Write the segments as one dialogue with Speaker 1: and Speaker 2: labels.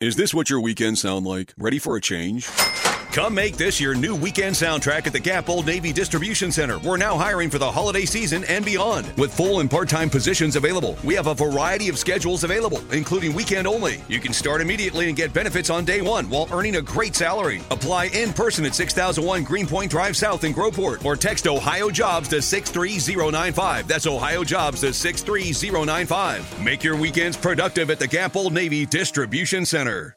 Speaker 1: Is this what your weekends sound like? Ready for a change? Come make this your new weekend soundtrack at the Gap Old Navy Distribution Center. We're now hiring for the holiday season and beyond. With full and part time positions available, we have a variety of schedules available, including weekend only. You can start immediately and get benefits on day one while earning a great salary. Apply in person at 6001 Greenpoint Drive South in Groveport or text Ohio Jobs to 63095. That's Ohio Jobs to 63095. Make your weekends productive at the Gap Old Navy Distribution Center.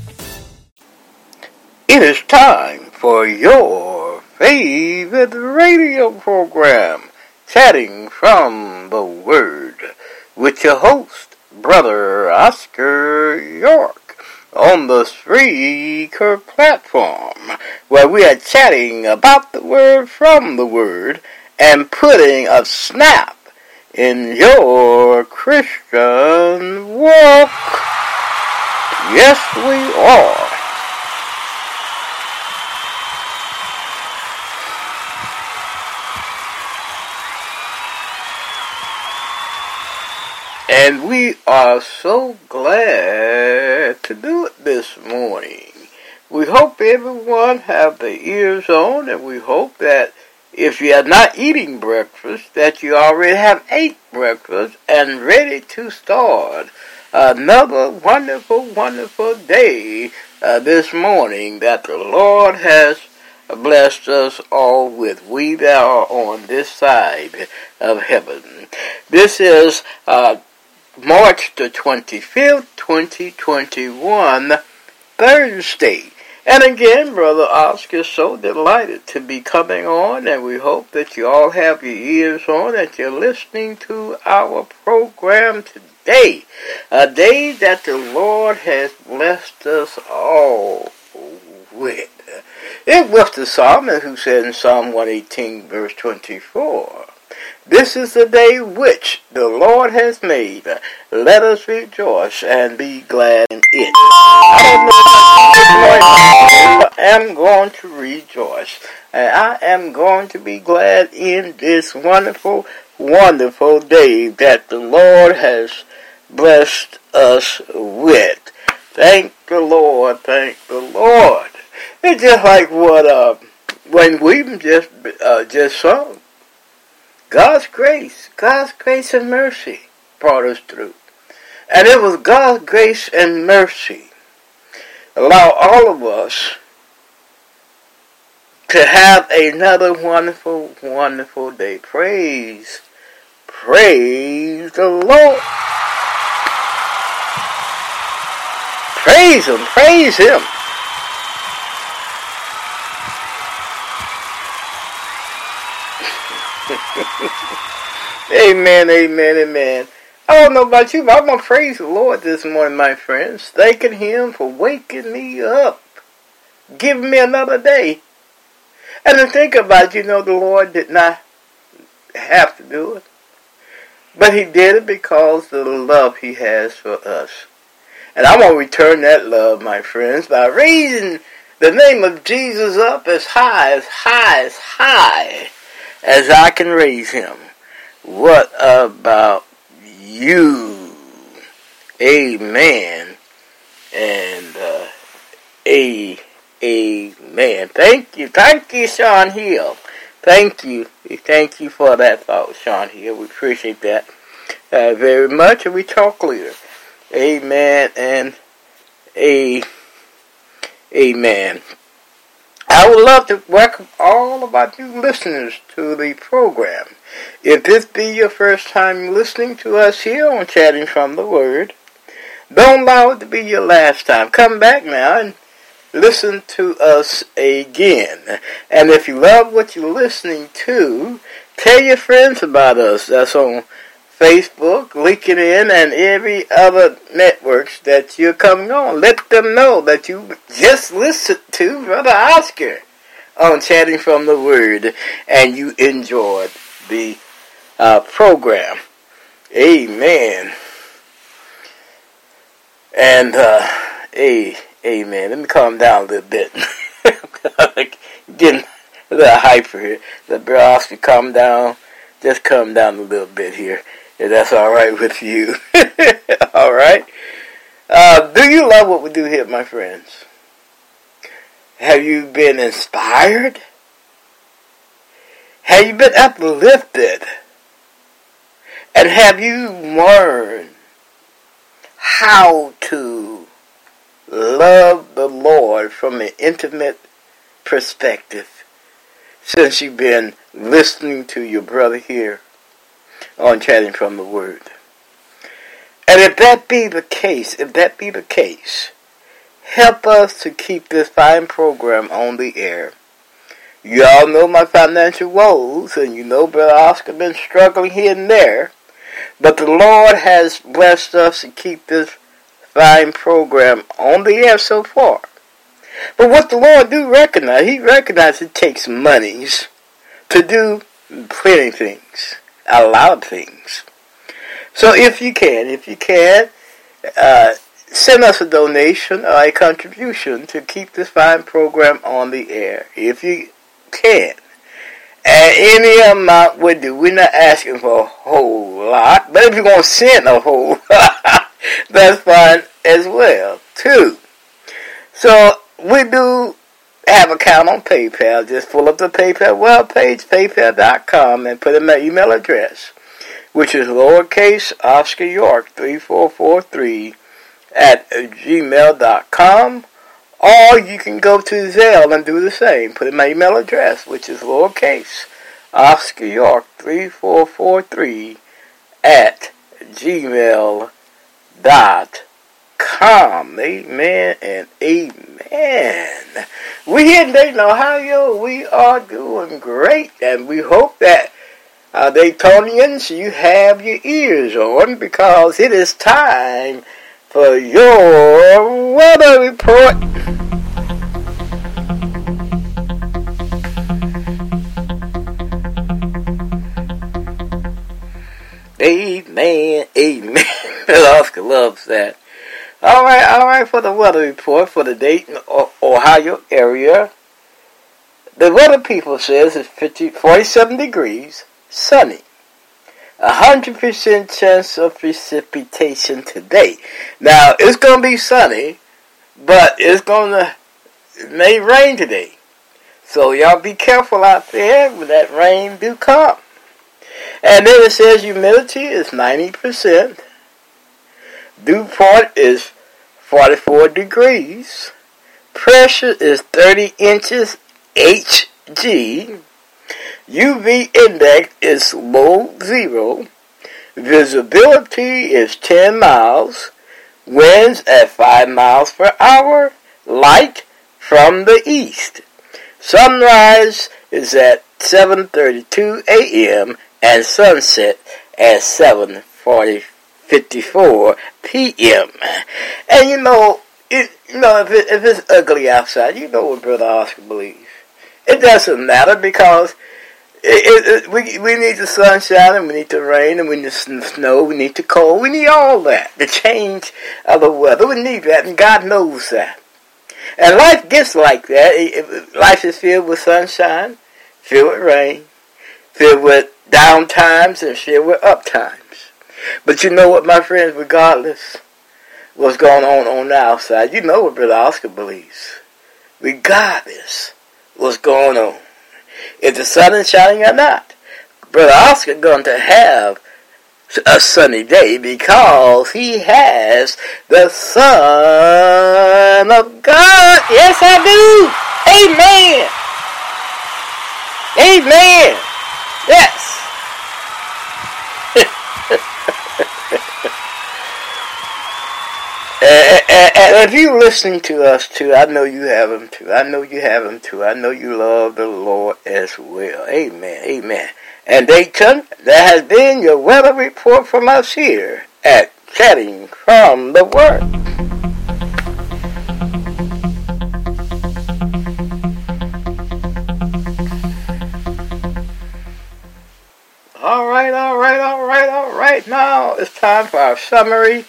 Speaker 2: It is time for your favorite radio program, Chatting from the Word, with your host, Brother Oscar York, on the Spreaker platform, where we are chatting about the Word from the Word and putting a snap in your Christian walk. Yes, we are. And we are so glad to do it this morning. We hope everyone have their ears on and we hope that if you are not eating breakfast, that you already have ate breakfast and ready to start another wonderful, wonderful day uh, this morning that the Lord has blessed us all with. We that are on this side of heaven. This is uh, March the 25th, 2021, Thursday. And again, Brother Oscar so delighted to be coming on, and we hope that you all have your ears on, that you're listening to our program today. A day that the Lord has blessed us all with. It was the psalmist who said in Psalm 118, verse 24, this is the day which the Lord has made. Let us rejoice and be glad in it. I am going to rejoice. And I am going to be glad in this wonderful, wonderful day that the Lord has blessed us with. Thank the Lord, thank the Lord. It's just like what uh, when we just uh, just sung. God's grace, God's grace and mercy brought us through. And it was God's grace and mercy allow all of us to have another wonderful, wonderful day. Praise, praise the Lord. Praise Him, praise Him. Amen, amen, amen. I don't know about you, but I'm going to praise the Lord this morning, my friends. Thanking Him for waking me up, giving me another day. And to think about it, you know, the Lord did not have to do it. But He did it because of the love He has for us. And I'm to return that love, my friends, by raising the name of Jesus up as high, as high, as high as I can raise him. What about you? Amen. And uh, a amen. Thank you. Thank you, Sean Hill. Thank you. Thank you for that thought, Sean Hill. We appreciate that uh, very much. And we talk later. Amen and A, amen. I would love to welcome all of our new listeners to the program. If this be your first time listening to us here on Chatting from the Word, don't allow it to be your last time. Come back now and listen to us again. And if you love what you're listening to, tell your friends about us. That's on Facebook, LinkedIn, and every other networks that you're coming on. Let them know that you just listened to Brother Oscar on Chatting from the Word and you enjoyed the uh, program. Amen. And, uh, a, amen. Let me calm down a little bit. Getting a little hyper here. Let Brother Oscar calm down. Just calm down a little bit here if that's all right with you. all right. Uh, do you love what we do here, my friends? Have you been inspired? Have you been uplifted? And have you learned how to love the Lord from an intimate perspective since you've been listening to your brother here? on chatting from the Word. And if that be the case, if that be the case, help us to keep this fine program on the air. You all know my financial woes, and you know Brother Oscar been struggling here and there. But the Lord has blessed us to keep this fine program on the air so far. But what the Lord do recognize, He recognizes it takes monies to do plenty things a lot of things. So if you can, if you can, uh, send us a donation or a contribution to keep this fine program on the air, if you can. And any amount would do. We're not asking for a whole lot, but if you're going to send a whole lot, that's fine as well, too. So we do have an account on PayPal. Just pull up the PayPal web page, paypal.com, and put in my email address, which is lowercase Oscar York 3443 at gmail.com. Or you can go to Zelle and do the same. Put in my email address, which is lowercase Oscar York 3443 at gmail.com. Amen and amen. We here in Dayton, Ohio. We are doing great, and we hope that uh, Daytonians, you have your ears on because it is time for your weather report. Amen, amen. Oscar loves that. All right, all right, for the weather report for the Dayton, Ohio area. The weather people says it's 50, 47 degrees, sunny. 100% chance of precipitation today. Now, it's going to be sunny, but it's going to, it may rain today. So y'all be careful out there when that rain do come. And then it says humidity is 90%. Dew point is 44 degrees. Pressure is 30 inches Hg. UV index is low zero. Visibility is 10 miles. Winds at 5 miles per hour. Light from the east. Sunrise is at 7:32 a.m. and sunset at 7:54 p.m. And you know, it, you know, if, it, if it's ugly outside, you know what Brother Oscar believes. It doesn't matter because it, it, we we need the sunshine and we need the rain and we need the snow, we need the cold, we need all that. The change of the weather, we need that, and God knows that. And life gets like that. Life is filled with sunshine, filled with rain, filled with down times, and filled with up times. But you know what, my friends, regardless what's going on on the outside, you know what Brother Oscar believes. Regardless what's going on. If the sun is shining or not, Brother Oscar going to have a sunny day because he has the Son of God. Yes, I do. Amen. Amen. Yes. Uh, uh, uh, if you're listening to us too, I know you have them too. I know you have them too. I know you love the Lord as well. Amen. Amen. And Dayton, that has been your weather report from us here at Chatting from the Word. All right, all right, all right, all right. Now it's time for our summary.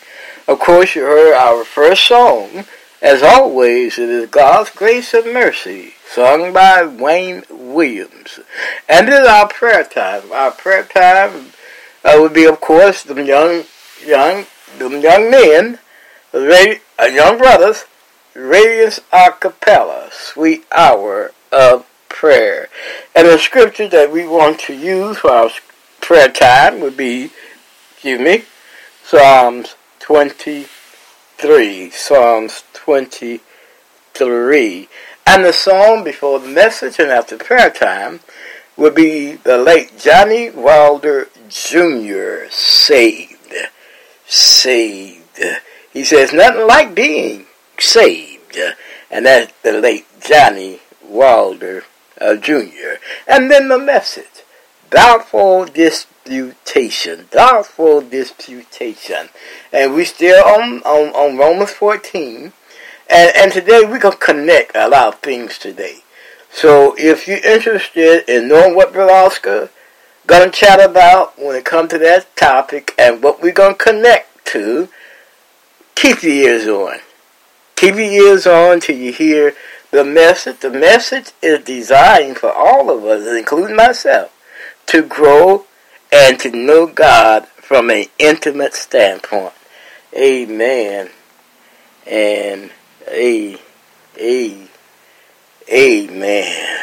Speaker 2: Of course, you heard our first song. As always, it is God's Grace and Mercy, sung by Wayne Williams. And it is our prayer time. Our prayer time uh, would be, of course, them young, young, them young men, the uh, young brothers, Radiance a cappella, Sweet Hour of Prayer. And the scripture that we want to use for our prayer time would be, excuse me, Psalms 23. Psalms 23. And the song before the message and after prayer time would be the late Johnny Wilder Jr. Saved. Saved. He says, nothing like being saved. And that's the late Johnny Wilder uh, Jr. And then the message doubtful disputation, doubtful disputation, and we still on on, on Romans 14, and and today we're gonna connect a lot of things today. So if you're interested in knowing what Oscar gonna chat about when it comes to that topic and what we're gonna connect to, keep your ears on. Keep your ears on till you hear the message. The message is designed for all of us, including myself to grow and to know God from an intimate standpoint. Amen. And a, a, amen.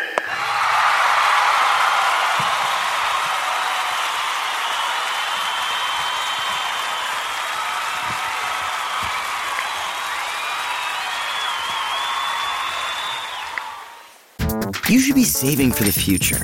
Speaker 3: You should be saving for the future,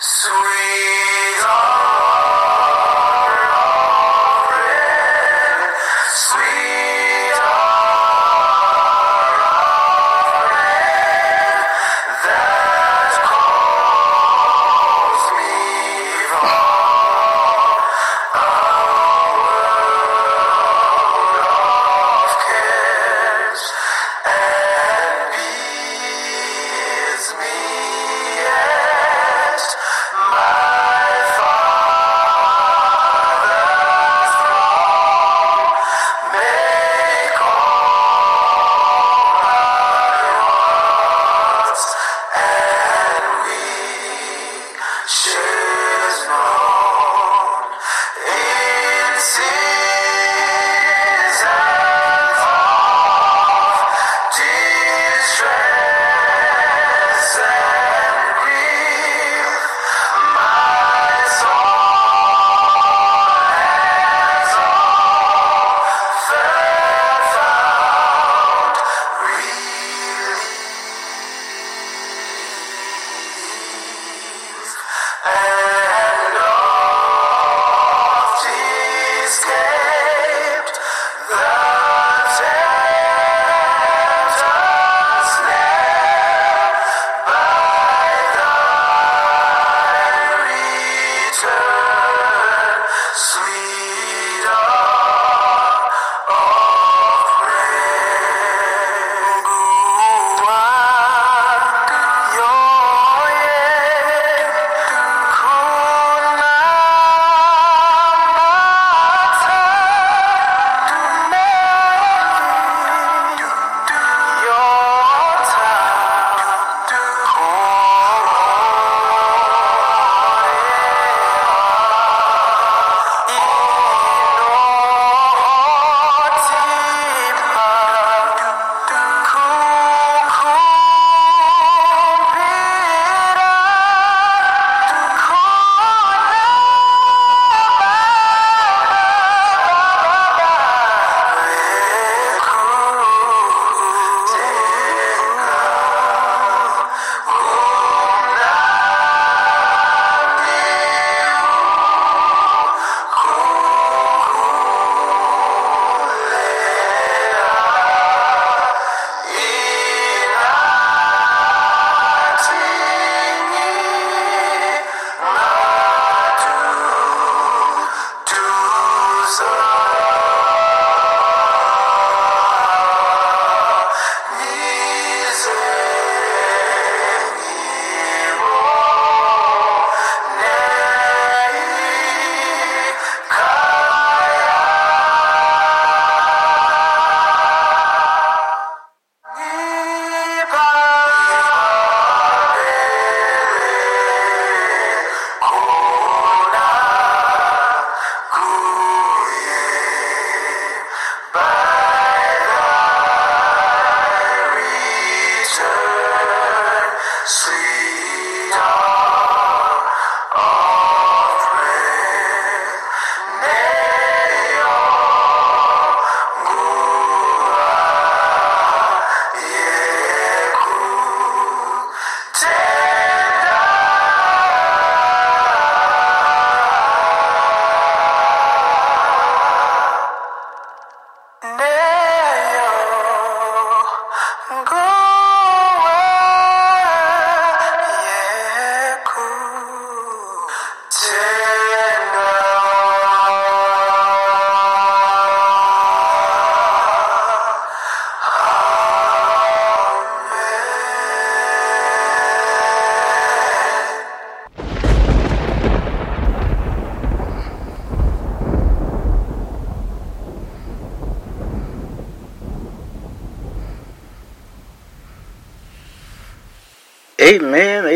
Speaker 4: Sweet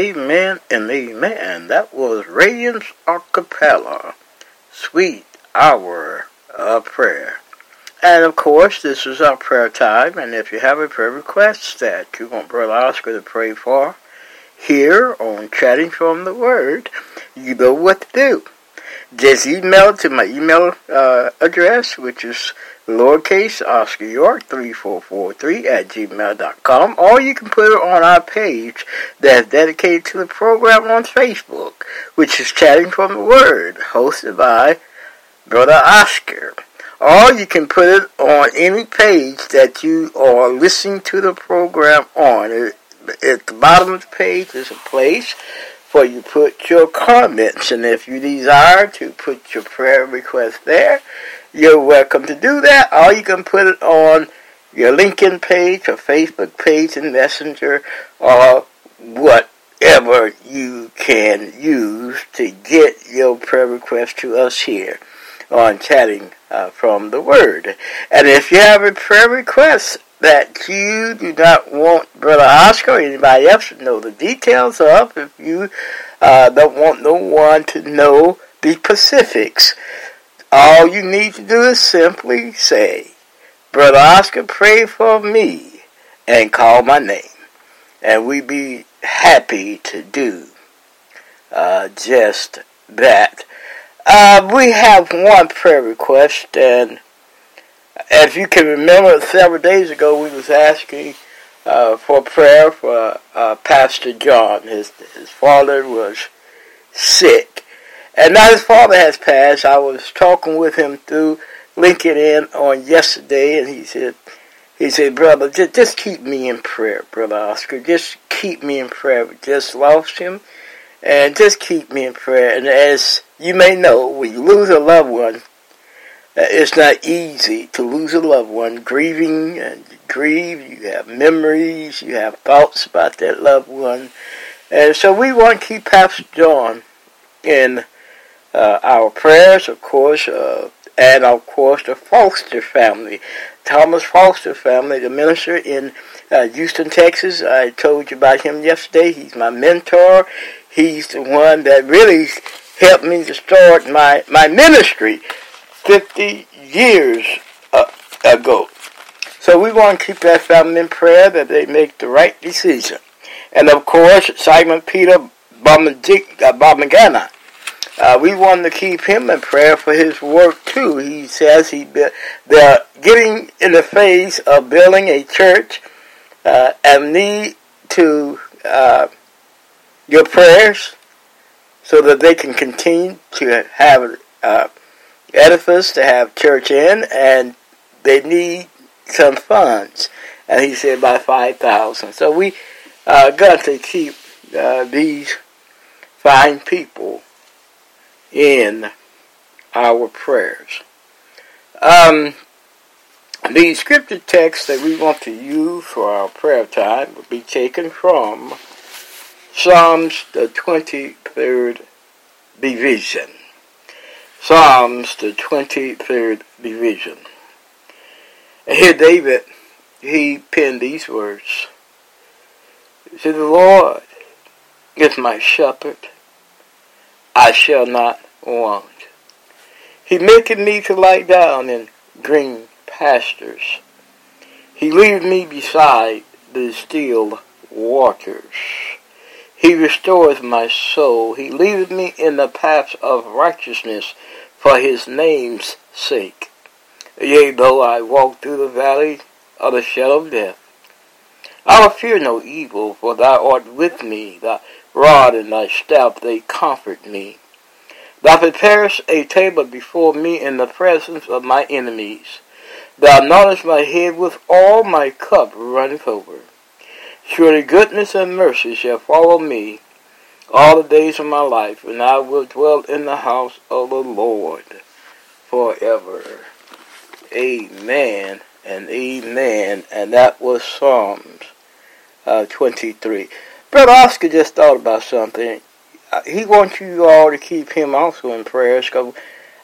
Speaker 2: Amen, and amen. That was Radiance Acapella, Sweet Hour of Prayer. And of course, this is our prayer time, and if you have a prayer request that you want Brother Oscar to pray for here on Chatting from the Word, you know what to do. Just email to my email uh, address, which is lowercase Oscar York 3443 at gmail.com, or you can put it on our page that's dedicated to the program on Facebook, which is Chatting from the Word, hosted by Brother Oscar. Or you can put it on any page that you are listening to the program on. At the bottom of the page is a place for you put your comments, and if you desire to put your prayer request there, you're welcome to do that, or you can put it on your LinkedIn page or Facebook page and Messenger or whatever you can use to get your prayer request to us here on Chatting uh, from the Word. And if you have a prayer request that you do not want Brother Oscar or anybody else to know the details of, if you uh, don't want no one to know the specifics, all you need to do is simply say, Brother Oscar, pray for me, and call my name. And we'd be happy to do uh, just that. Uh, we have one prayer request, and as you can remember, several days ago we was asking uh, for prayer for uh, Pastor John. His his father was sick, and now his father has passed. I was talking with him through LinkedIn on yesterday, and he said, he said, brother, just, just keep me in prayer, brother Oscar. Just keep me in prayer. We just lost him, and just keep me in prayer. And as you may know, when you lose a loved one, uh, it's not easy to lose a loved one. Grieving and you grieve, you have memories, you have thoughts about that loved one. And so we want to keep Pastor John in uh, our prayers, of course, uh, and of course the Foster family, Thomas Foster family, the minister in uh, Houston, Texas. I told you about him yesterday. He's my mentor. He's the one that really helped me to start my, my ministry 50 years uh, ago. So we want to keep that family in prayer that they make the right decision. And of course, Simon Peter Bamagana uh, we want to keep him in prayer for his work too. He says he they're getting in the phase of building a church uh, and need to uh, your prayers so that they can continue to have uh, edifice to have church in, and they need some funds. And he said by five thousand. So we uh, got to keep uh, these fine people in our prayers. Um, the scripture text that we want to use for our prayer time will be taken from Psalms, the 23rd division. Psalms, the 23rd division. And here David, he penned these words. He said, The Lord is my shepherd. I shall not want. He maketh me to lie down in green pastures. He leadeth me beside the still waters. He restoreth my soul. He leadeth me in the paths of righteousness for his name's sake. Yea, though I walk through the valley of the shadow of death, I will fear no evil, for thou art with me. Thy rod and thy staff, they comfort me. Thou preparest a table before me in the presence of my enemies. Thou anointest my head with all my cup runneth over. Surely goodness and mercy shall follow me all the days of my life, and I will dwell in the house of the Lord forever. Amen and amen. And that was Psalms uh, 23. Brother Oscar just thought about something. Uh, he wants you all to keep him also in prayers because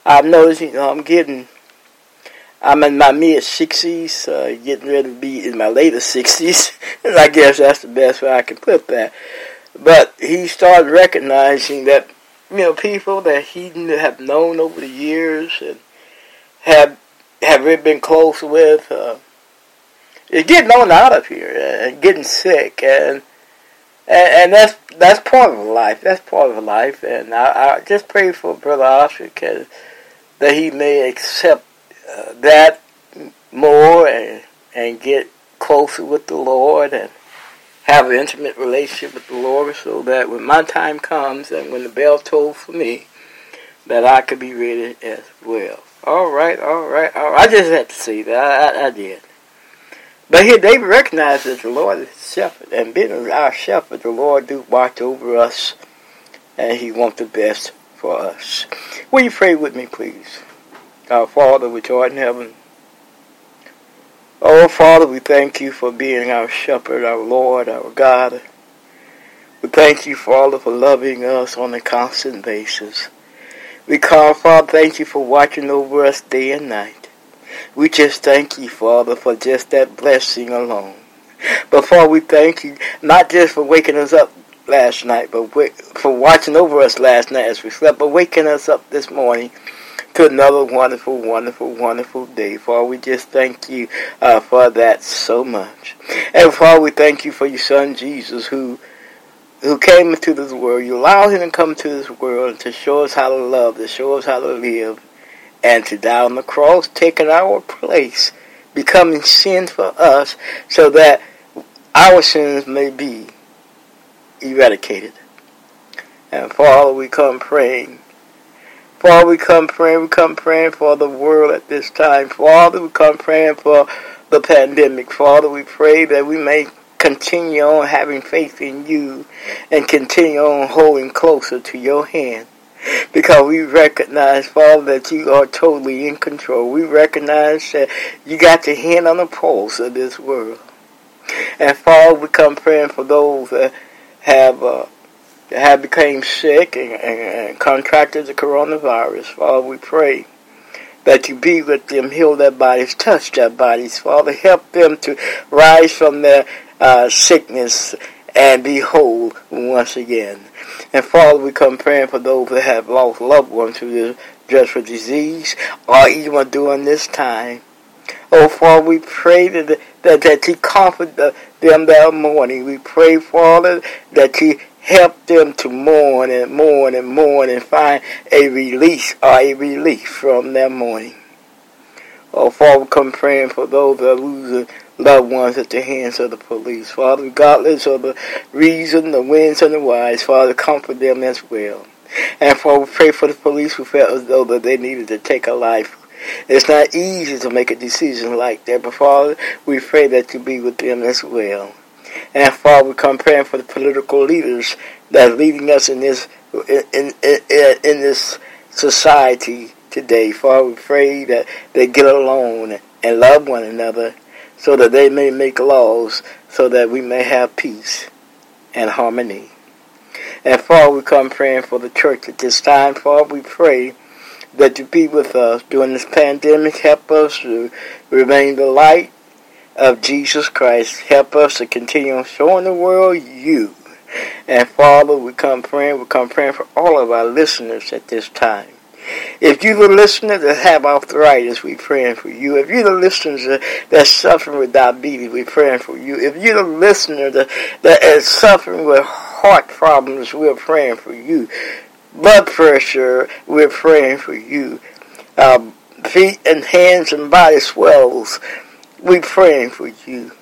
Speaker 2: I've noticed, you know, I'm getting, I'm in my mid 60s, uh, getting ready to be in my later 60s. and I guess that's the best way I can put that. But he started recognizing that, you know, people that he have known over the years and have have really been close with uh, is getting on out of here and getting sick and and, and that's that's part of life. That's part of life. And I, I just pray for Brother Oscar that he may accept uh, that more and and get closer with the Lord and have an intimate relationship with the Lord so that when my time comes and when the bell tolls for me, that I could be ready as well. All right, all right, all right. I just had to say that. I, I, I did. But here they recognize that the Lord is shepherd, and being our shepherd, the Lord do watch over us, and He wants the best for us. Will you pray with me, please? Our Father which art in heaven, Oh, Father, we thank you for being our shepherd, our Lord, our God. We thank you, Father, for loving us on a constant basis. We call, Father, thank you for watching over us day and night. We just thank you, Father, for just that blessing alone. But, Father, we thank you not just for waking us up last night, but for watching over us last night as we slept, but waking us up this morning to another wonderful, wonderful, wonderful day. Father, we just thank you uh, for that so much. And Father, we thank you for your son Jesus who who came into this world. You allowed him to come to this world to show us how to love, to show us how to live, and to die on the cross, taking our place, becoming sin for us, so that our sins may be eradicated. And Father, we come praying Father, we come praying, we come praying for the world at this time. Father, we come praying for the pandemic. Father, we pray that we may continue on having faith in you and continue on holding closer to your hand. Because we recognize, Father, that you are totally in control. We recognize that you got your hand on the pulse of this world. And Father, we come praying for those that have uh, have become sick and, and, and contracted the coronavirus. Father, we pray that you be with them, heal their bodies, touch their bodies. Father, help them to rise from their uh, sickness and be whole once again. And Father, we come praying for those that have lost loved ones through this dreadful disease or even during this time. Oh, Father, we pray that, that, that you comfort the, them that mourning. We pray, Father, that you help them to mourn and mourn and mourn and find a release or a relief from their mourning. Oh, Father, we come praying for those that are losing loved ones at the hands of the police. Father, regardless of the reason, the winds, and the wise, Father, comfort them as well. And Father, pray for the police who felt as though that they needed to take a life. It's not easy to make a decision like that, but Father, we pray that you be with them as well. And Father, we come praying for the political leaders that are leading us in this in, in, in, in this society today. Father, we pray that they get along and love one another so that they may make laws so that we may have peace and harmony. And Father, we come praying for the church at this time. Father, we pray that you be with us during this pandemic. Help us to remain the light of Jesus Christ. Help us to continue showing the world you. And Father, we come praying, we come praying for all of our listeners at this time. If you're the listener that have arthritis, we're praying for you. If you're the listener that's suffering with diabetes, we're praying for you. If you're the listener that, that is suffering with heart problems, we're praying for you. Blood pressure, we're praying for you. Uh, feet and hands and body swells, we praying for you.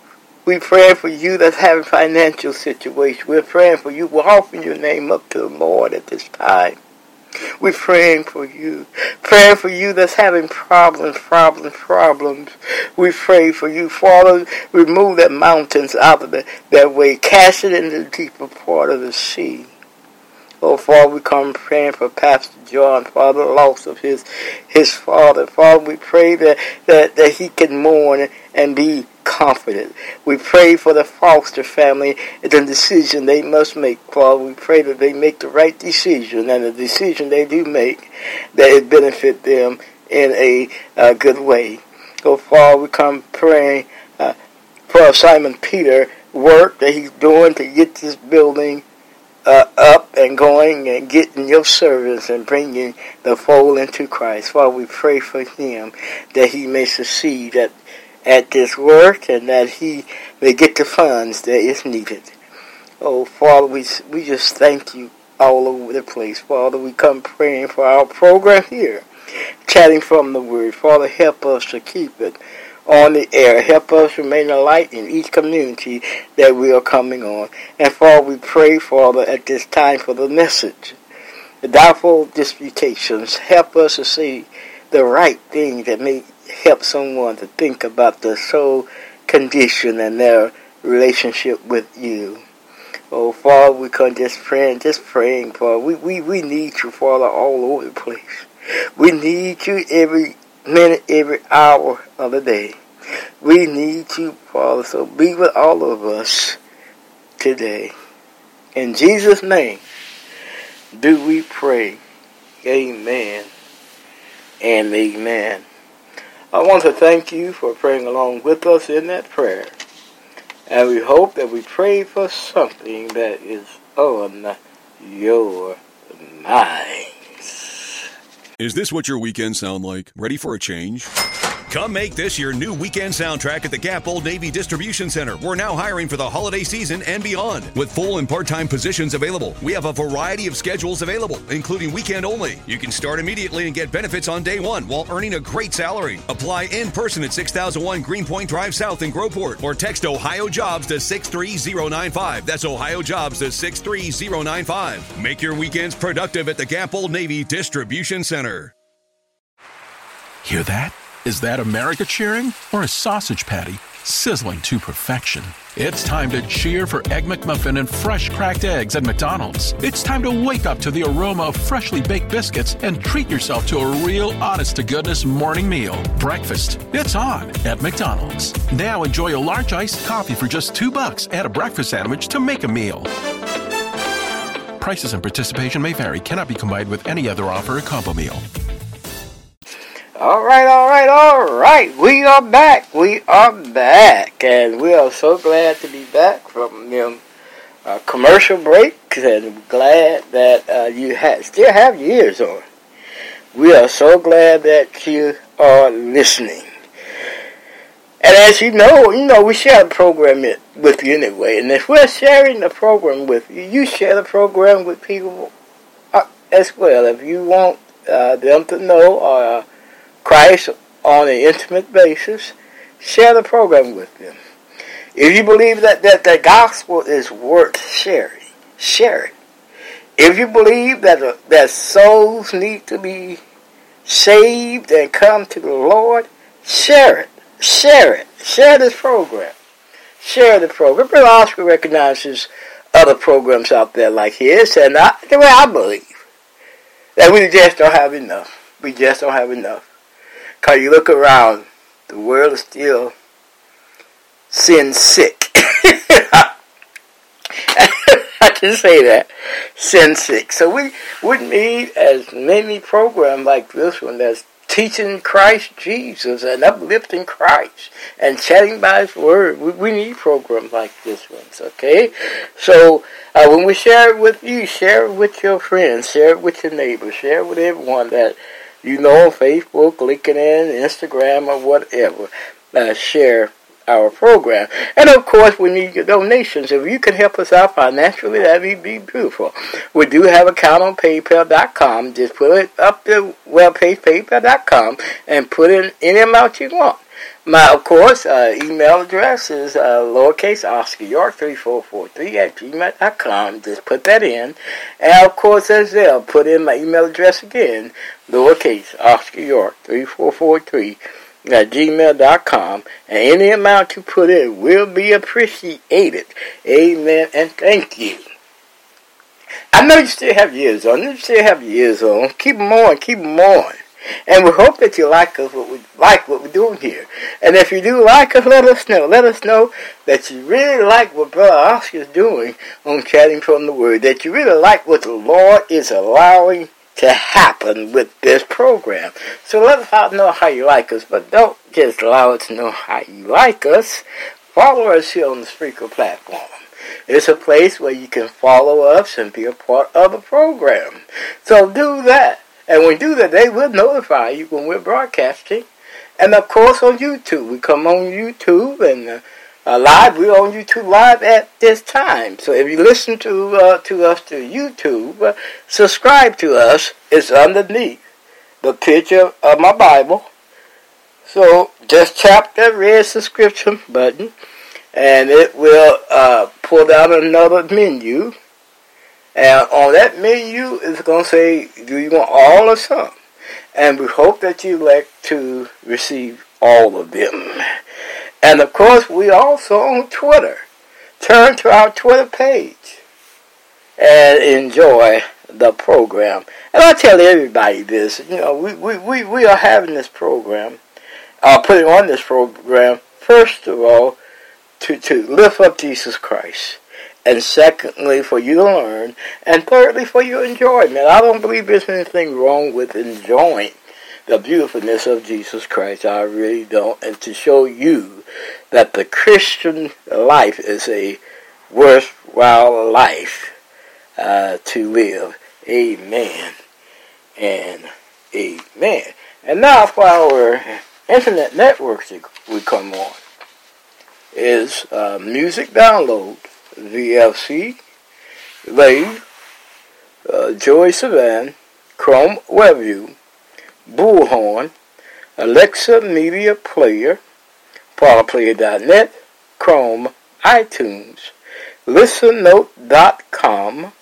Speaker 2: We praying for you that's having financial situation. We're praying for you. We're offering your name up to the Lord at this time. We're praying for you. Praying for you that's having problems, problems, problems. We pray for you. Father, remove that mountains out of the, that way. Cast it into the deeper part of the sea. Oh, Father, we come praying for Pastor John, Father, the loss of his his father. Father, we pray that, that, that he can mourn and be confident. We pray for the Foster family and the decision they must make. Father, we pray that they make the right decision and the decision they do make that it benefit them in a uh, good way. Oh, Father, we come praying uh, for Simon Peter work that he's doing to get this building uh, up and going and getting your service and bringing the fold into Christ. Father, we pray for him that he may succeed at, at this work and that he may get the funds that is needed. Oh, Father, we, we just thank you all over the place. Father, we come praying for our program here, chatting from the Word. Father, help us to keep it on the air. Help us remain a light in each community that we are coming on. And Father, we pray, Father, at this time for the message. The doubtful disputations help us to see the right thing that may help someone to think about their soul condition and their relationship with you. Oh, Father, we come just praying, just praying, Father. We, we, we need you, Father, all over the place. We need you every minute, every hour of the day. We need you, Father, so be with all of us today. In Jesus' name, do we pray. Amen and amen. I want to thank you for praying along with us in that prayer. And we hope that we pray for something that is on your mind.
Speaker 1: Is this what your weekends sound like? Ready for a change? Come make this your new weekend soundtrack at the Gap Old Navy Distribution Center. We're now hiring for the holiday season and beyond. With full and part time positions available, we have a variety of schedules available, including weekend only. You can start immediately and get benefits on day one while earning a great salary. Apply in person at 6001 Greenpoint Drive South in Groveport or text Ohio Jobs to 63095. That's Ohio Jobs to 63095. Make your weekends productive at the Gap Old Navy Distribution Center.
Speaker 5: Hear that? Is that America cheering or a sausage patty sizzling to perfection? It's time to cheer for Egg McMuffin and fresh cracked eggs at McDonald's. It's time to wake up to the aroma of freshly baked biscuits and treat yourself to a real honest to goodness morning meal. Breakfast. It's on at McDonald's. Now enjoy a large iced coffee for just two bucks. Add a breakfast sandwich to make a meal. Prices and participation may vary. Cannot be combined with any other offer or combo meal.
Speaker 2: All right, all right, all right. We are back. We are back, and we are so glad to be back from them uh, commercial breaks, and glad that uh, you ha- still have your ears on. We are so glad that you are listening. And as you know, you know we share the program it with you anyway. And if we're sharing the program with you, you share the program with people uh, as well. If you want uh, them to know uh, Christ on an intimate basis, share the program with them. If you believe that, that the gospel is worth sharing, share it. If you believe that, uh, that souls need to be saved and come to the Lord, share it. Share it. Share this program. Share the program. Brother Oscar recognizes other programs out there like his, and I, the way I believe that we just don't have enough. We just don't have enough. Because you look around, the world is still sin sick. I can say that. Sin sick. So we would need as many programs like this one that's teaching Christ Jesus and uplifting Christ and chatting by His Word. We, we need programs like this one, okay? So uh, when we share it with you, share it with your friends, share it with your neighbors, share it with everyone that you know Facebook, LinkedIn, Instagram, or whatever. Uh, share our program. And of course, we need your donations. If you can help us out financially, that'd be beautiful. We do have an account on PayPal.com. Just put it up the webpage, PayPal.com, and put in any amount you want. My, of course, uh, email address is uh, lowercase Oscar York 3443 at gmail.com. Just put that in. And of course, as well, put in my email address again, lowercase Oscar York 3443 at gmail.com. And any amount you put in will be appreciated. Amen and thank you. I know you still have years on. You still have years on. Keep them on. Keep them on. And we hope that you like us, what we like what we're doing here. And if you do like us, let us know. Let us know that you really like what Brother Oscar is doing on Chatting from the Word. That you really like what the Lord is allowing to happen with this program. So let us know how you like us, but don't just allow us to know how you like us. Follow us here on the Spreaker platform. It's a place where you can follow us and be a part of the program. So do that. And when you do that, they will notify you when we're broadcasting. And of course on YouTube. We come on YouTube and uh, uh, live. We're on YouTube live at this time. So if you listen to uh, to us through YouTube, uh, subscribe to us. It's underneath the picture of my Bible. So just tap that red subscription button, and it will uh, pull down another menu. And on that menu, it's going to say, do you want all or some? And we hope that you elect to receive all of them. And of course, we also on Twitter. Turn to our Twitter page and enjoy the program. And I tell everybody this, you know, we, we, we, we are having this program, uh, putting on this program, first of all, to, to lift up Jesus Christ. And secondly, for you to learn. And thirdly, for your enjoyment. I don't believe there's anything wrong with enjoying the beautifulness of Jesus Christ. I really don't. And to show you that the Christian life is a worthwhile life uh, to live. Amen and amen. And now for our internet networks we come on is uh, Music Download, VLC, Wave, uh, JioSaavn, Chrome WebView, Bullhorn, Alexa Media Player, ParlerPlayer.net, Chrome, iTunes, ListenNote.com,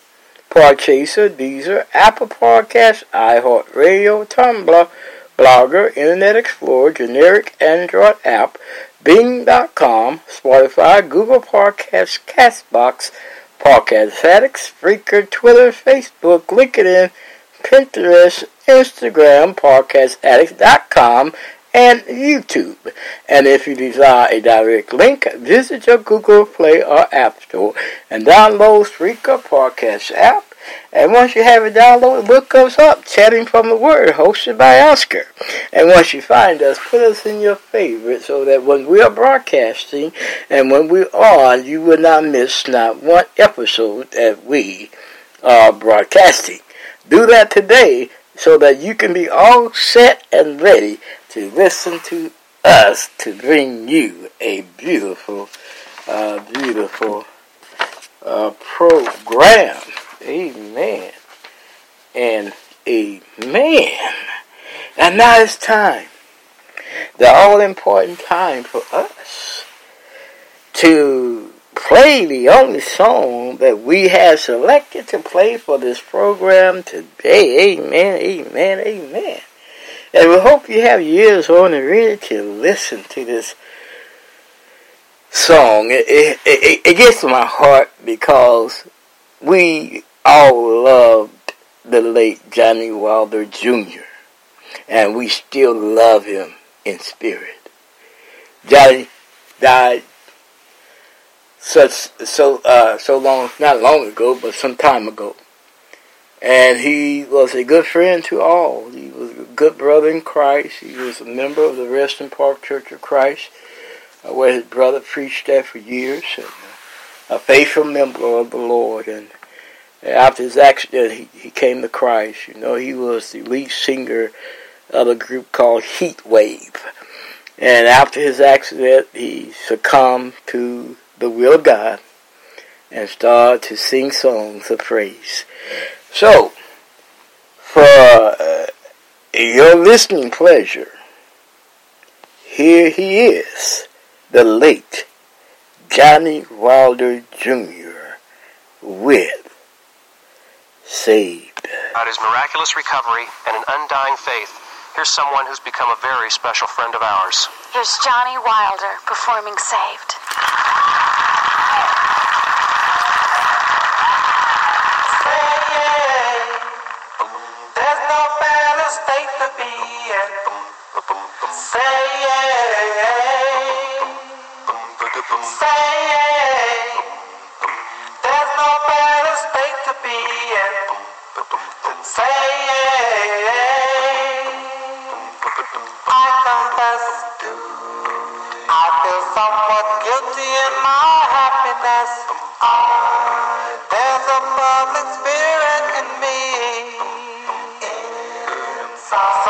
Speaker 2: Podchaser, Deezer, Apple Podcasts, iHeartRadio, Tumblr, Blogger, Internet Explorer, generic Android app, Bing.com, Spotify, Google Podcasts, Castbox, Podcast Addicts, Spreaker, Twitter, Facebook, LinkedIn, Pinterest, Instagram, podcastaddicts.com, and YouTube. And if you desire a direct link, visit your Google Play or App Store and download Spreaker Podcast app. And once you have it downloaded, look us up, Chatting from the Word, hosted by Oscar. And once you find us, put us in your favorite so that when we are broadcasting and when we're on, you will not miss not one episode that we are broadcasting. Do that today so that you can be all set and ready to listen to us to bring you a beautiful, uh, beautiful uh, program. Amen. And amen. And now it's time, the all important time for us to play the only song that we have selected to play for this program today. Amen, amen, amen. And we hope you have your ears on and ready to listen to this song. It, it, it, it gets to my heart because we all loved the late Johnny Wilder Jr. And we still love him in spirit. Johnny died such so uh, so long not long ago, but some time ago. And he was a good friend to all. He was a good brother in Christ. He was a member of the Reston Park Church of Christ, uh, where his brother preached there for years. And, a faithful member of the Lord. And after his accident, he, he came to Christ. You know, he was the lead singer of a group called Heat Wave. And after his accident, he succumbed to the will of God and started to sing songs of praise. So, for uh, your listening pleasure, here he is, the late Johnny Wilder Jr. with Saved.
Speaker 6: About his miraculous recovery and an undying faith, here's someone who's become a very special friend of ours.
Speaker 7: Here's Johnny Wilder performing Saved.
Speaker 8: There's no better state to be in. Say yeah. Say being. Say I confess. I feel somewhat guilty in my happiness. There's a public spirit in me. Inside.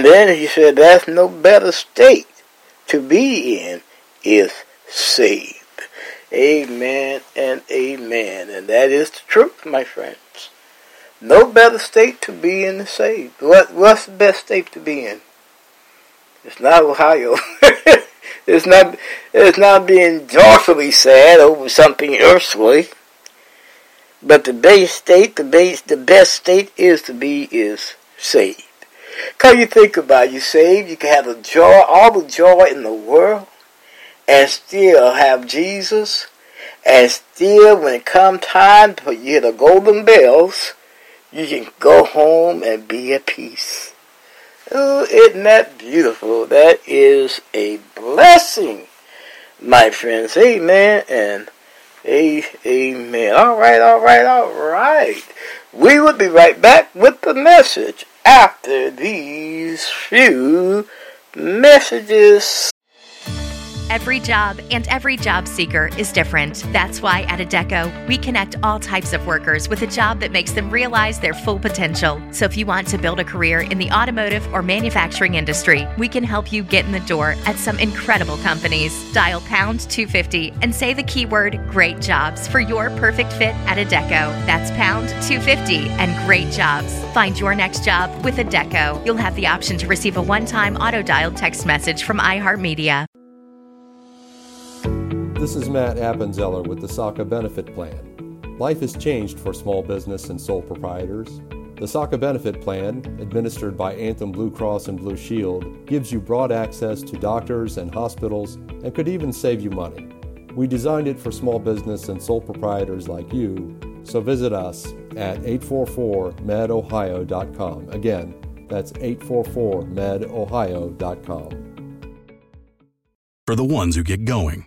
Speaker 8: And
Speaker 2: then he said, "That's no better state to be in is saved. Amen and amen. And that is the truth, my friends. No better state to be in is saved. What, what's the best state to be in? It's not Ohio. it's not it's not being joyfully sad over something earthly. But the base state, the base the best state is to be is saved. Cause you think about it, you saved, you can have the joy, all the joy in the world, and still have Jesus, and still when it come time for you hear the golden bells, you can go home and be at peace. Oh, isn't that beautiful? That is a blessing, my friends. Amen and amen. All right, all right, all right. We will be right back with the message after these few messages.
Speaker 9: Every job and every job seeker is different. That's why at Adecco, we connect all types of workers with a job that makes them realize their full potential. So if you want to build a career in the automotive or manufacturing industry, we can help you get in the door at some incredible companies. Dial pound 250 and say the keyword great jobs for your perfect fit at Adecco. That's pound 250 and great jobs. Find your next job with Adecco. You'll have the option to receive a one time auto dialed text message from iHeartMedia.
Speaker 10: This is Matt Appenzeller with the SACA Benefit Plan. Life has changed for small business and sole proprietors. The SACA Benefit Plan, administered by Anthem Blue Cross and Blue Shield, gives you broad access to doctors and hospitals and could even save you money. We designed it for small business and sole proprietors like you, so visit us at 844medohio.com. Again, that's 844medohio.com.
Speaker 11: For the ones who get going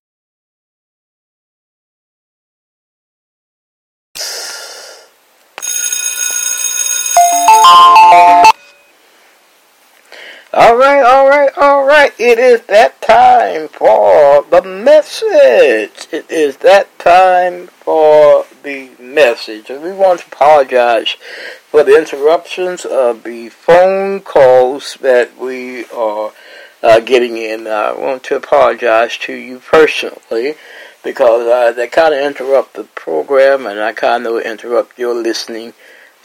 Speaker 2: All right, all right, all right. It is that time for the message. It is that time for the message. And we want to apologize for the interruptions of the phone calls that we are uh, getting in. I want to apologize to you personally because uh, they kind of interrupt the program and I kind of interrupt your listening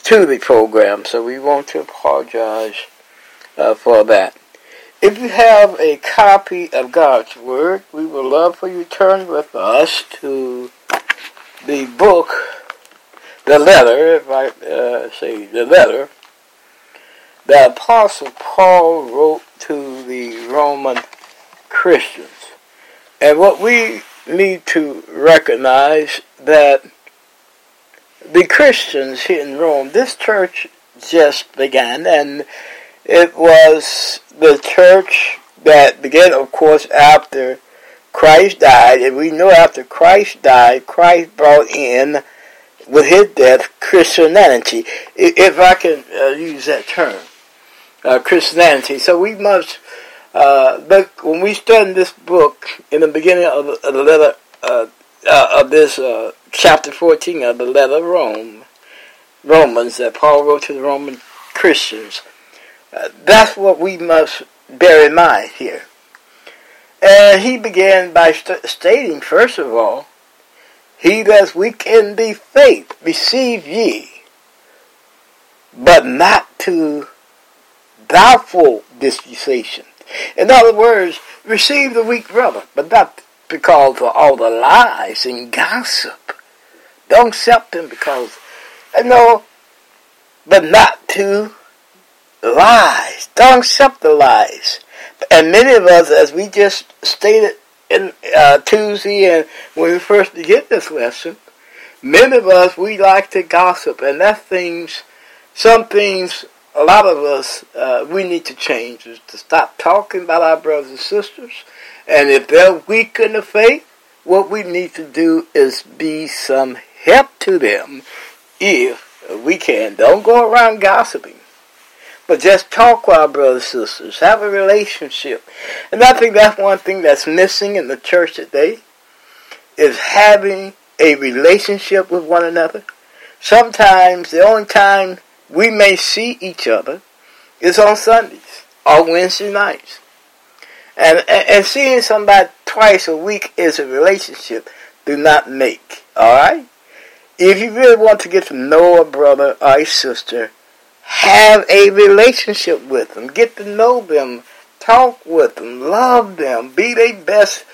Speaker 2: to the program. So we want to apologize uh, for that. If you have a copy of God's Word, we would love for you to turn with us to the book, the letter, if I uh, say the letter, that Apostle Paul wrote to the Roman Christians. And what we need to recognize that the Christians here in Rome, this church just began, and it was the church that began, of course, after Christ died. And we know after Christ died, Christ brought in, with his death, Christianity. If I can uh, use that term, uh, Christianity. So we must uh, look, when we study this book, in the beginning of, of the letter, uh, of this uh, chapter 14 of the letter of Rome, Romans, that Paul wrote to the Roman Christians, uh, that's what we must bear in mind here. And he began by st- stating, first of all, He that's weak in the faith, receive ye, but not to doubtful dispensation. In other words, receive the weak brother, but not because of all the lies and gossip. Don't accept them because, you know, but not to lies. Don't accept the lies. And many of us, as we just stated in uh, Tuesday and when we first began this lesson, many of us, we like to gossip. And that things, some things, a lot of us, uh, we need to change. Is to stop talking about our brothers and sisters. And if they're weak in the faith, what we need to do is be some help to them if we can. Don't go around gossiping. But just talk with our brothers and sisters. Have a relationship. And I think that's one thing that's missing in the church today is having a relationship with one another. Sometimes the only time we may see each other is on Sundays or Wednesday nights. And, and, and seeing somebody twice a week is a relationship do not make. Alright? If you really want to get to know a brother or a sister, have a relationship with them. Get to know them. Talk with them. Love them. Be their best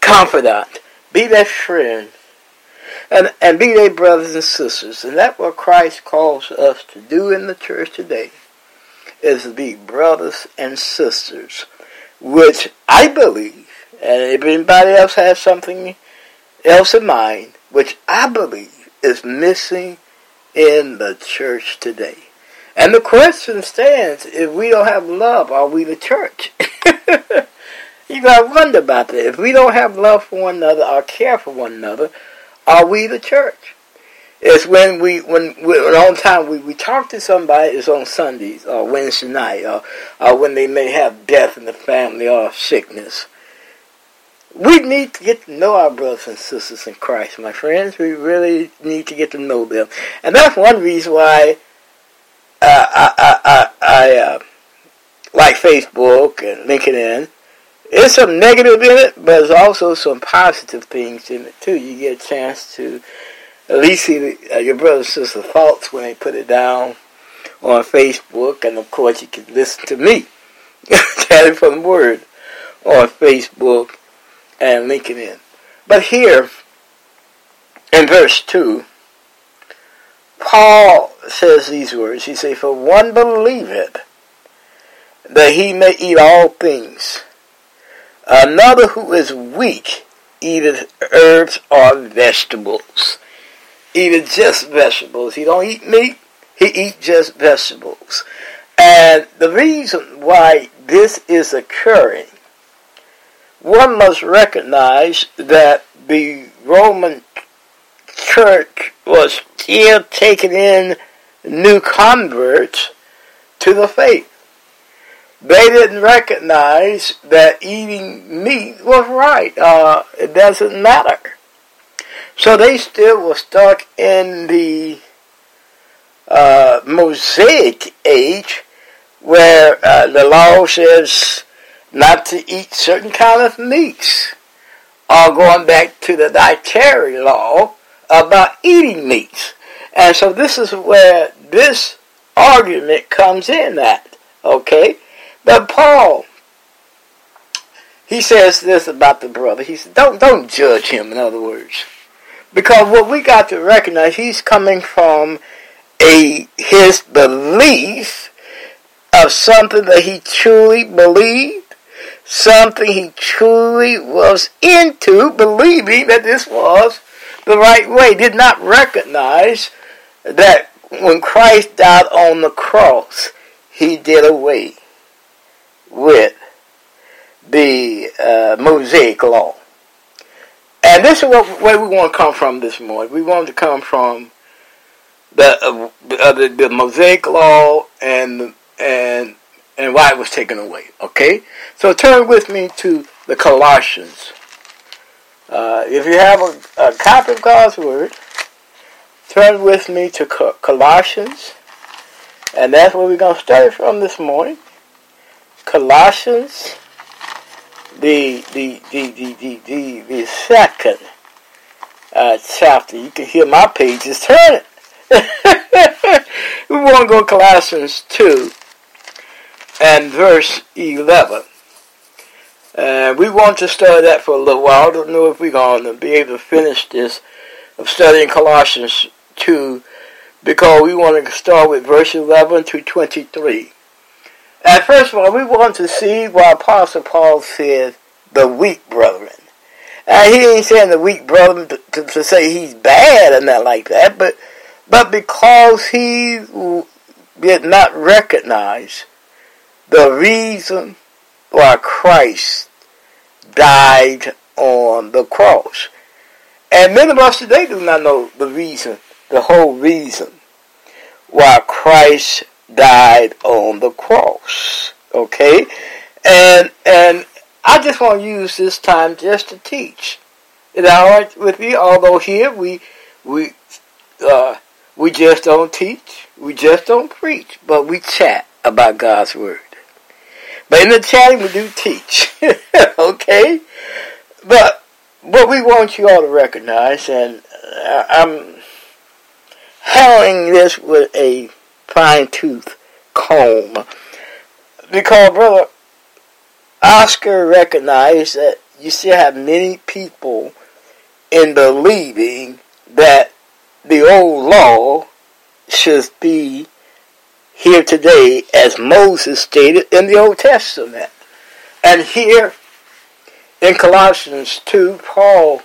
Speaker 2: confidant. Be their friend. And, and be their brothers and sisters. And that's what Christ calls us to do in the church today. Is to be brothers and sisters. Which I believe, and if anybody else has something else in mind, which I believe is missing in the church today. And the question stands, if we don't have love, are we the church? you gotta wonder about that. If we don't have love for one another or care for one another, are we the church? It's when we, when, when on time we, we talk to somebody, it's on Sundays or Wednesday night or, or when they may have death in the family or sickness. We need to get to know our brothers and sisters in Christ, my friends. We really need to get to know them. And that's one reason why uh, I, I, I, I uh, like Facebook and LinkedIn. There's some negative in it, but there's also some positive things in it too. You get a chance to at least uh, your brother and sister thoughts when they put it down on Facebook, and of course you can listen to me, chatting from the Word, on Facebook and LinkedIn. But here, in verse 2, Paul says these words. He says, For one believeth that he may eat all things. Another who is weak eateth herbs or vegetables. Eateth just vegetables. He don't eat meat, he eat just vegetables. And the reason why this is occurring, one must recognize that the Roman church was still taking in new converts to the faith. They didn't recognize that eating meat was right. Uh, it doesn't matter. So they still were stuck in the uh, Mosaic age where uh, the law says not to eat certain kind of meats. Or going back to the dietary law about eating meats. And so this is where this argument comes in at. Okay? But Paul, he says this about the brother. He said, don't, don't judge him, in other words. Because what we got to recognize, he's coming from a his belief of something that he truly believed, something he truly was into, believing that this was the right way, did not recognize that when Christ died on the cross, he did away with the uh, Mosaic law. And this is what, where we want to come from this morning. We want to come from the uh, the, the Mosaic law and and and why it was taken away. Okay, so turn with me to the Colossians. Uh, if you have a, a, copy of God's Word, turn with me to Colossians, and that's where we're going to study from this morning. Colossians, the the the the the, the, the second uh, chapter. You can hear my pages turning. we want to go Colossians two and verse eleven. Uh, we want to study that for a little while. I don't know if we're going to be able to finish this of studying Colossians 2 because we want to start with verse 11 to 23. And first of all, we want to see why Apostle Paul said the weak brethren. And he ain't saying the weak brethren to, to, to say he's bad and not like that, but but because he did not recognize the reason why Christ died on the cross. And many of us today do not know the reason, the whole reason why Christ died on the cross. Okay? And and I just want to use this time just to teach. Is that all right with you? Although here we we uh, we just don't teach, we just don't preach, but we chat about God's word. But in the chatting, we do teach. okay? But what we want you all to recognize, and uh, I'm handling this with a fine tooth comb, because, brother, Oscar recognized that you still have many people in believing that the old law should be here today as Moses stated in the Old Testament. And here in Colossians 2, Paul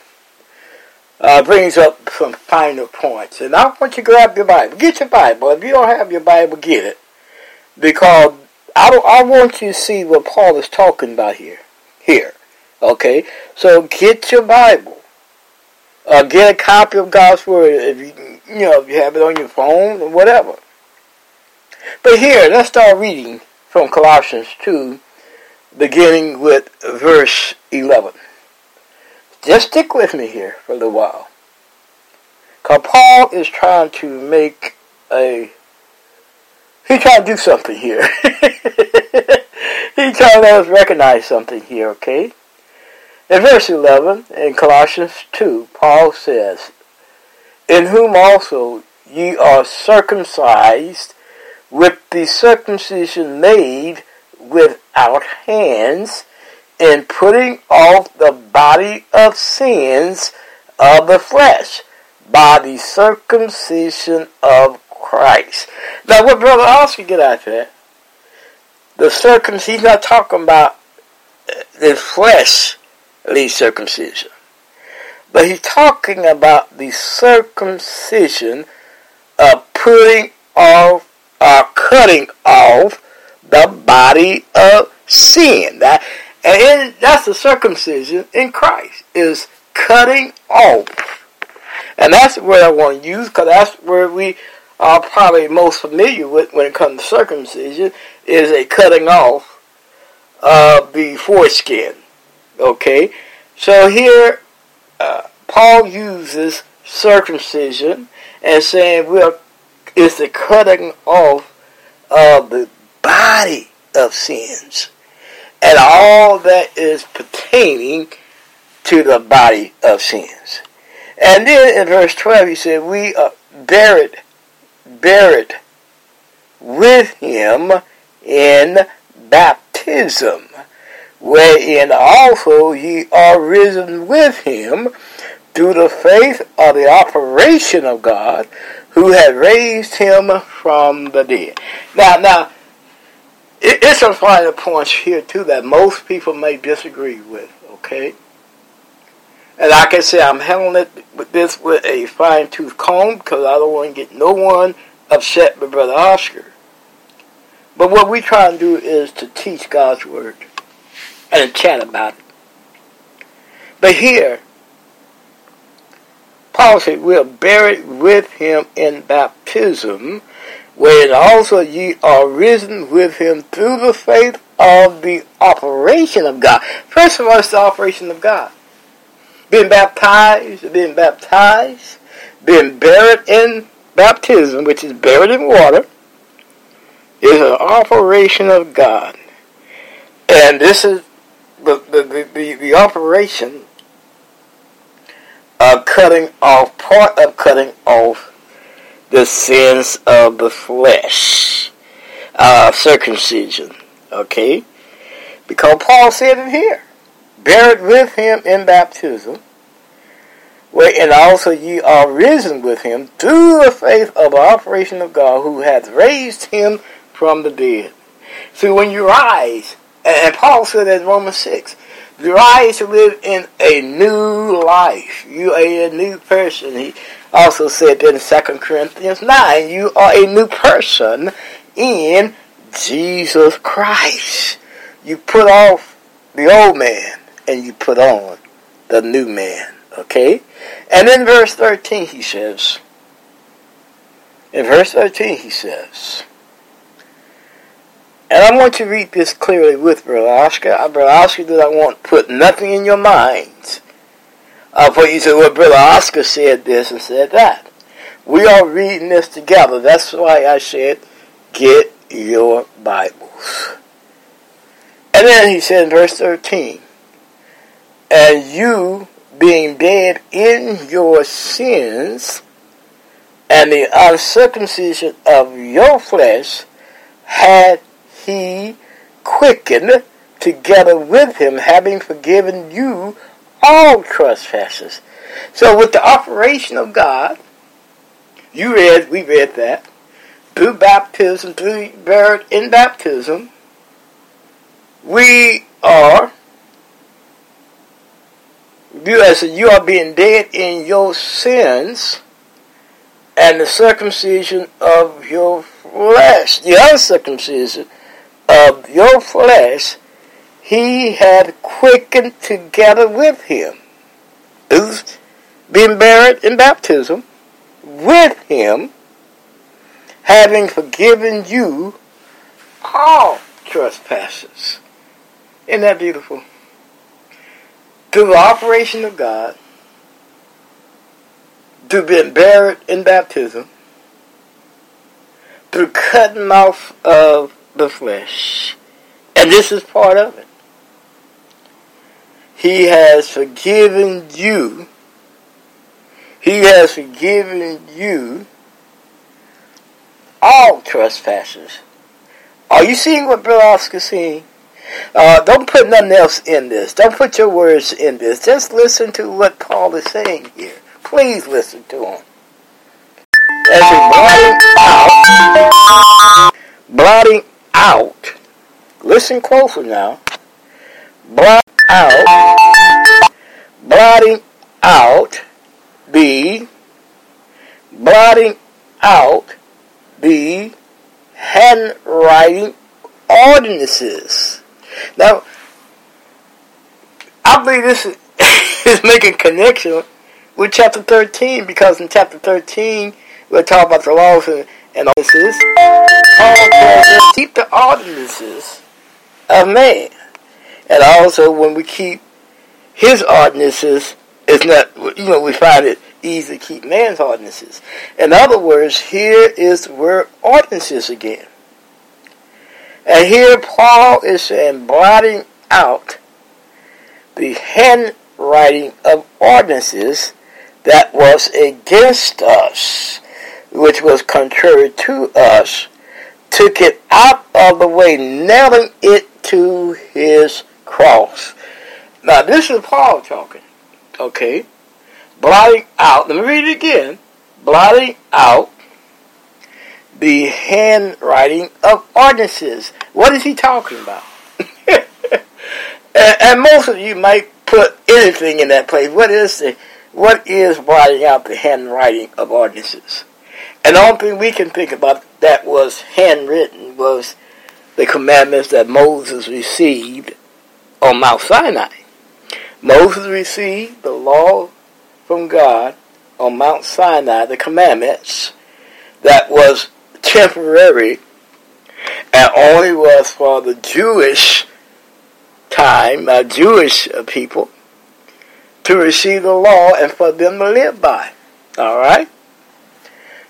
Speaker 2: uh, brings up some final points. And I want you to grab your Bible. Get your Bible. If you don't have your Bible, get it. Because I, I want you to see what Paul is talking about here. Here. Okay? So get your Bible. Uh, get a copy of God's Word if you, you know, if you have it on your phone or whatever. But here, let's start reading from Colossians 2, beginning with verse 11. Just stick with me here for a little while. Because Paul is trying to make a. He's trying to do something here. he's trying to let us recognize something here, okay? In verse 11, in Colossians 2, Paul says, In whom also ye are circumcised with the circumcision made without hands, in putting off the body of sins of the flesh by the circumcision of Christ. Now, what Brother Oscar get out that? The circumcision, he's not talking about uh, the fleshly circumcision, but he's talking about the circumcision of putting off are cutting off the body of sin. That and in, that's the circumcision in Christ is cutting off, and that's where I want to use because that's where we are probably most familiar with when it comes to circumcision is a cutting off of the foreskin. Okay, so here uh, Paul uses circumcision and saying we're is the cutting off of the body of sins and all that is pertaining to the body of sins. And then in verse 12 he said, We are buried, buried with him in baptism, wherein also ye are risen with him through the faith of the operation of God, who had raised him from the dead. Now, now, it's a final point here too that most people may disagree with. Okay, and I can say, I'm handling it with this with a fine tooth comb because I don't want to get no one upset with Brother Oscar. But what we try and do is to teach God's word and chat about it. But here, Paul said, We are buried with him in baptism, wherein also ye are risen with him through the faith of the operation of God. First of all, it's the operation of God. Being baptized, being baptized, being buried in baptism, which is buried in water, is an operation of God. And this is the, the, the, the operation of cutting off, part of cutting off the sins of the flesh. Uh, circumcision. Okay? Because Paul said it here. Buried with him in baptism, wherein also ye are risen with him through the faith of the operation of God who hath raised him from the dead. See, when you rise, and Paul said in Romans 6, you rise to live in a new life. You are a new person. He also said in 2 Corinthians 9, you are a new person in Jesus Christ. You put off the old man and you put on the new man. Okay? And in verse 13 he says, In verse 13, he says, and I want you to read this clearly with Brother Oscar. Uh, Brother Oscar does I want to put nothing in your minds of what you say, well, Brother Oscar said this and said that. We are reading this together. That's why I said, get your Bibles. And then he said in verse 13, and you being dead in your sins and the uncircumcision of your flesh had he quickened together with him, having forgiven you all trespasses. So with the operation of God, you read, we read that, through baptism, through buried in baptism, we are you as you are being dead in your sins and the circumcision of your flesh, the uncircumcision of your flesh, he had quickened together with him, who's buried in baptism, with him, having forgiven you all trespasses. Isn't that beautiful? Through the operation of God, through being buried in baptism, through cutting off of the flesh. And this is part of it. He has forgiven you. He has forgiven you all trespasses. Are you seeing what Brother Oscar seeing? Uh, don't put nothing else in this. Don't put your words in this. Just listen to what Paul is saying here. Please listen to him. As he blotting out, blotting out, listen closer now, blot out, blotting out the, blotting out the handwriting ordinances. Now, I believe this is, is making connection with chapter 13 because in chapter 13 we're talking about the laws and, and ordinances. Paul tells us keep the ordinances of man. And also when we keep his ordinances, it's not, you know, we find it easy to keep man's ordinances. In other words, here is word ordinances again. And here Paul is saying, blotting out the handwriting of ordinances that was against us, which was contrary to us, took it out of the way, nailing it to his cross. Now, this is Paul talking, okay? Blotting out, let me read it again. Blotting out the handwriting of ordinances. What is he talking about? and, and, most of you might put anything in that place. What is the, what is blotting out the handwriting of ordinances? And the only thing we can think about that was handwritten was the commandments that Moses received on Mount Sinai. Moses received the law from God on Mount Sinai, the commandments that was temporary and only was for the Jewish time, uh, Jewish people, to receive the law and for them to live by. All right?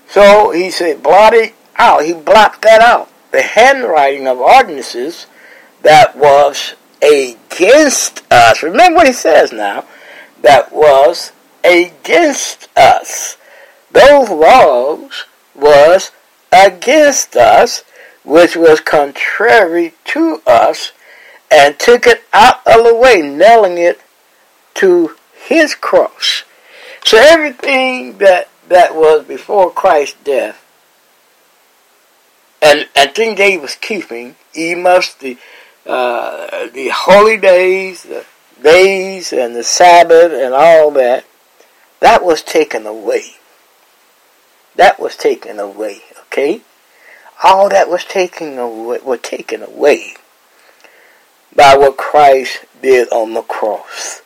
Speaker 2: So he said, blotting out. He blocked that out. The handwriting of ordinances that was against us. Remember what he says now. That was against us. Those laws was against us, which was contrary to us, and took it out of the way, nailing it to his cross. So everything that, that was before Christ's death, and, things that he was keeping, he must the uh, the holy days, the days and the Sabbath and all that, that was taken away. That was taken away. Okay? All that was taken away, taken away by what Christ did on the cross,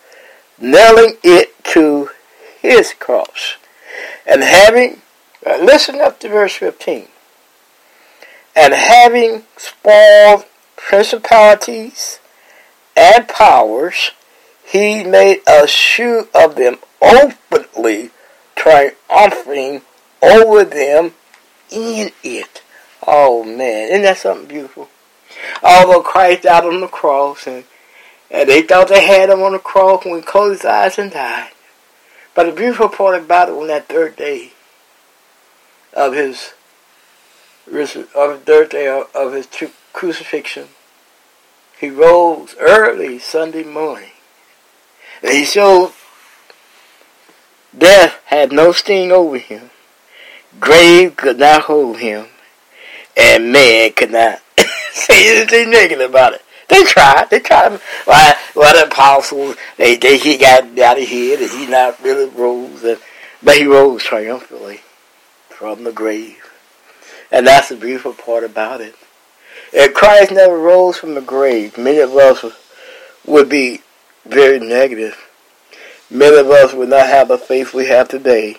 Speaker 2: nailing it to his cross, and having Uh, listen up to verse 15. And having spoiled principalities and powers, he made a shoe of them openly, triumphing over them in it. Oh man, isn't that something beautiful? Although Christ died on the cross and, and they thought they had him on the cross when he closed his eyes and died. But the beautiful part about it on that third day of his of the third day of, of his crucifixion, he rose early Sunday morning. And he showed death had no sting over him. Grave could not hold him. And man could not say anything negative about it. They tried. They tried. Why? Why the apostles, they, they, he got out of here and he not really rose. And, but he rose triumphantly from the grave. And that's the beautiful part about it. If Christ never rose from the grave, many of us would be very negative. Many of us would not have the faith we have today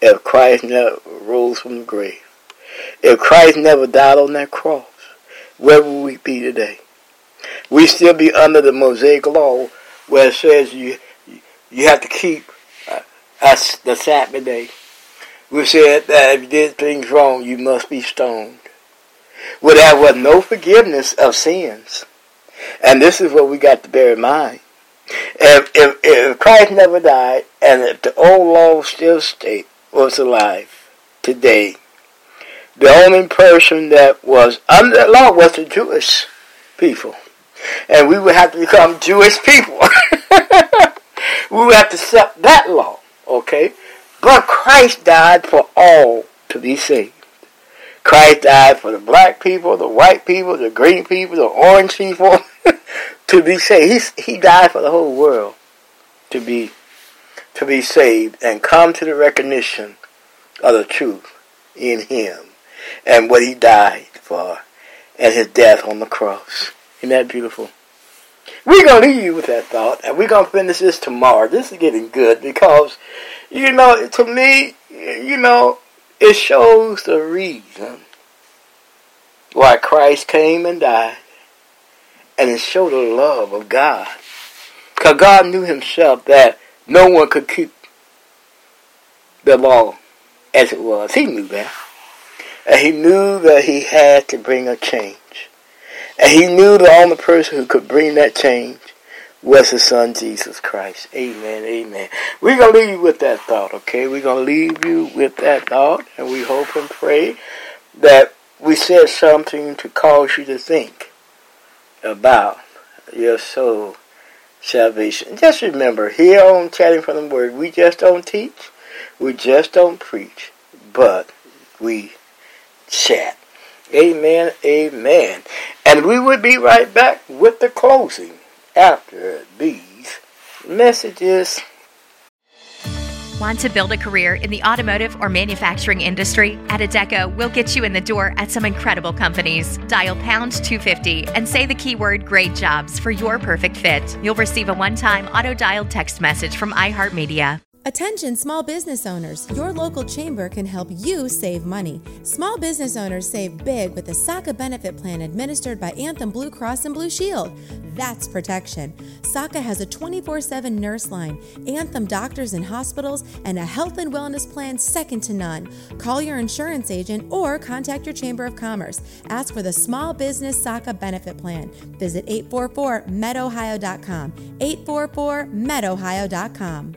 Speaker 2: if Christ never rose from the grave. If Christ never died on that cross, where would we be today? We still be under the Mosaic law where it says you you have to keep uh, us the Sabbath day. We said that if you did things wrong, you must be stoned. Well, there was no forgiveness of sins. And this is what we got to bear in mind. If, if, if Christ never died and if the old law still state was alive today, the only person that was under the law was the Jewish people. And we would have to become Jewish people. we would have to accept that law, okay? But Christ died for all to be saved. Christ died for the black people, the white people, the green people, the orange people to be saved. He's, he died for the whole world to be to be saved and come to the recognition of the truth in him and what he died for and his death on the cross. Isn't that beautiful? We're going to leave you with that thought, and we're going to finish this tomorrow. This is getting good because, you know, to me, you know, it shows the reason why Christ came and died. And it showed the love of God. Because God knew himself that no one could keep the law as it was. He knew that. And he knew that he had to bring a change. And he knew the only person who could bring that change was his son Jesus Christ. Amen, amen. We're going to leave you with that thought, okay? We're going to leave you with that thought, and we hope and pray that we said something to cause you to think about your soul salvation. Just remember, here on Chatting from the Word, we just don't teach, we just don't preach, but we chat. Amen, amen. And we will be right back with the closing after these messages.
Speaker 9: Want to build a career in the automotive or manufacturing industry? At Adecco, we'll get you in the door at some incredible companies. Dial pound 250 and say the keyword great jobs for your perfect fit. You'll receive a one time auto dialed text message from iHeartMedia.
Speaker 12: Attention small business owners, your local chamber can help you save money. Small business owners save big with the SACA benefit plan administered by Anthem Blue Cross and Blue Shield. That's protection. SACA has a 24 7 nurse line, Anthem doctors and hospitals, and a health and wellness plan second to none. Call your insurance agent or contact your Chamber of Commerce. Ask for the Small Business SACA benefit plan. Visit 844medohio.com. 844medohio.com.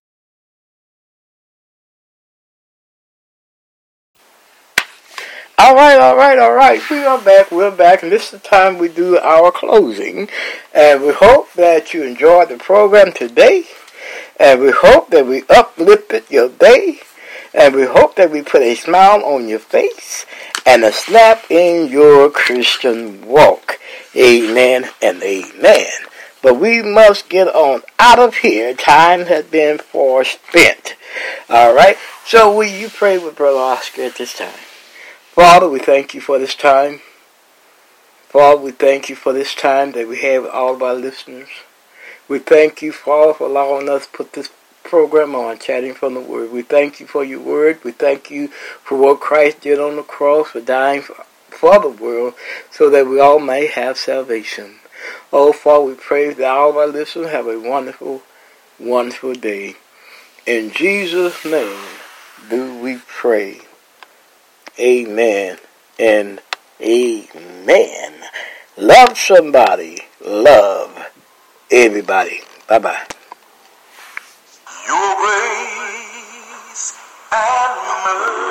Speaker 2: All right, all right, all right. We are back. We're back, and this is the time we do our closing. And we hope that you enjoyed the program today. And we hope that we uplifted your day. And we hope that we put a smile on your face. and a snap in your Christian walk. Amen and amen. But we must get on out of here. Time has been forespent. All right. So will you pray with Brother Oscar at this time? Father, we thank you for this time. Father, we thank you for this time that we have with all of our listeners. We thank you, Father, for allowing us to put this program on, Chatting from the Word. We thank you for your Word. We thank you for what Christ did on the cross, for dying for, for the world, so that we all may have salvation. Oh, Father, we pray that all of our listeners have a wonderful, wonderful day. In Jesus' name do we pray. Amen and amen. Love somebody. Love everybody. Bye bye.
Speaker 4: Your grace and mercy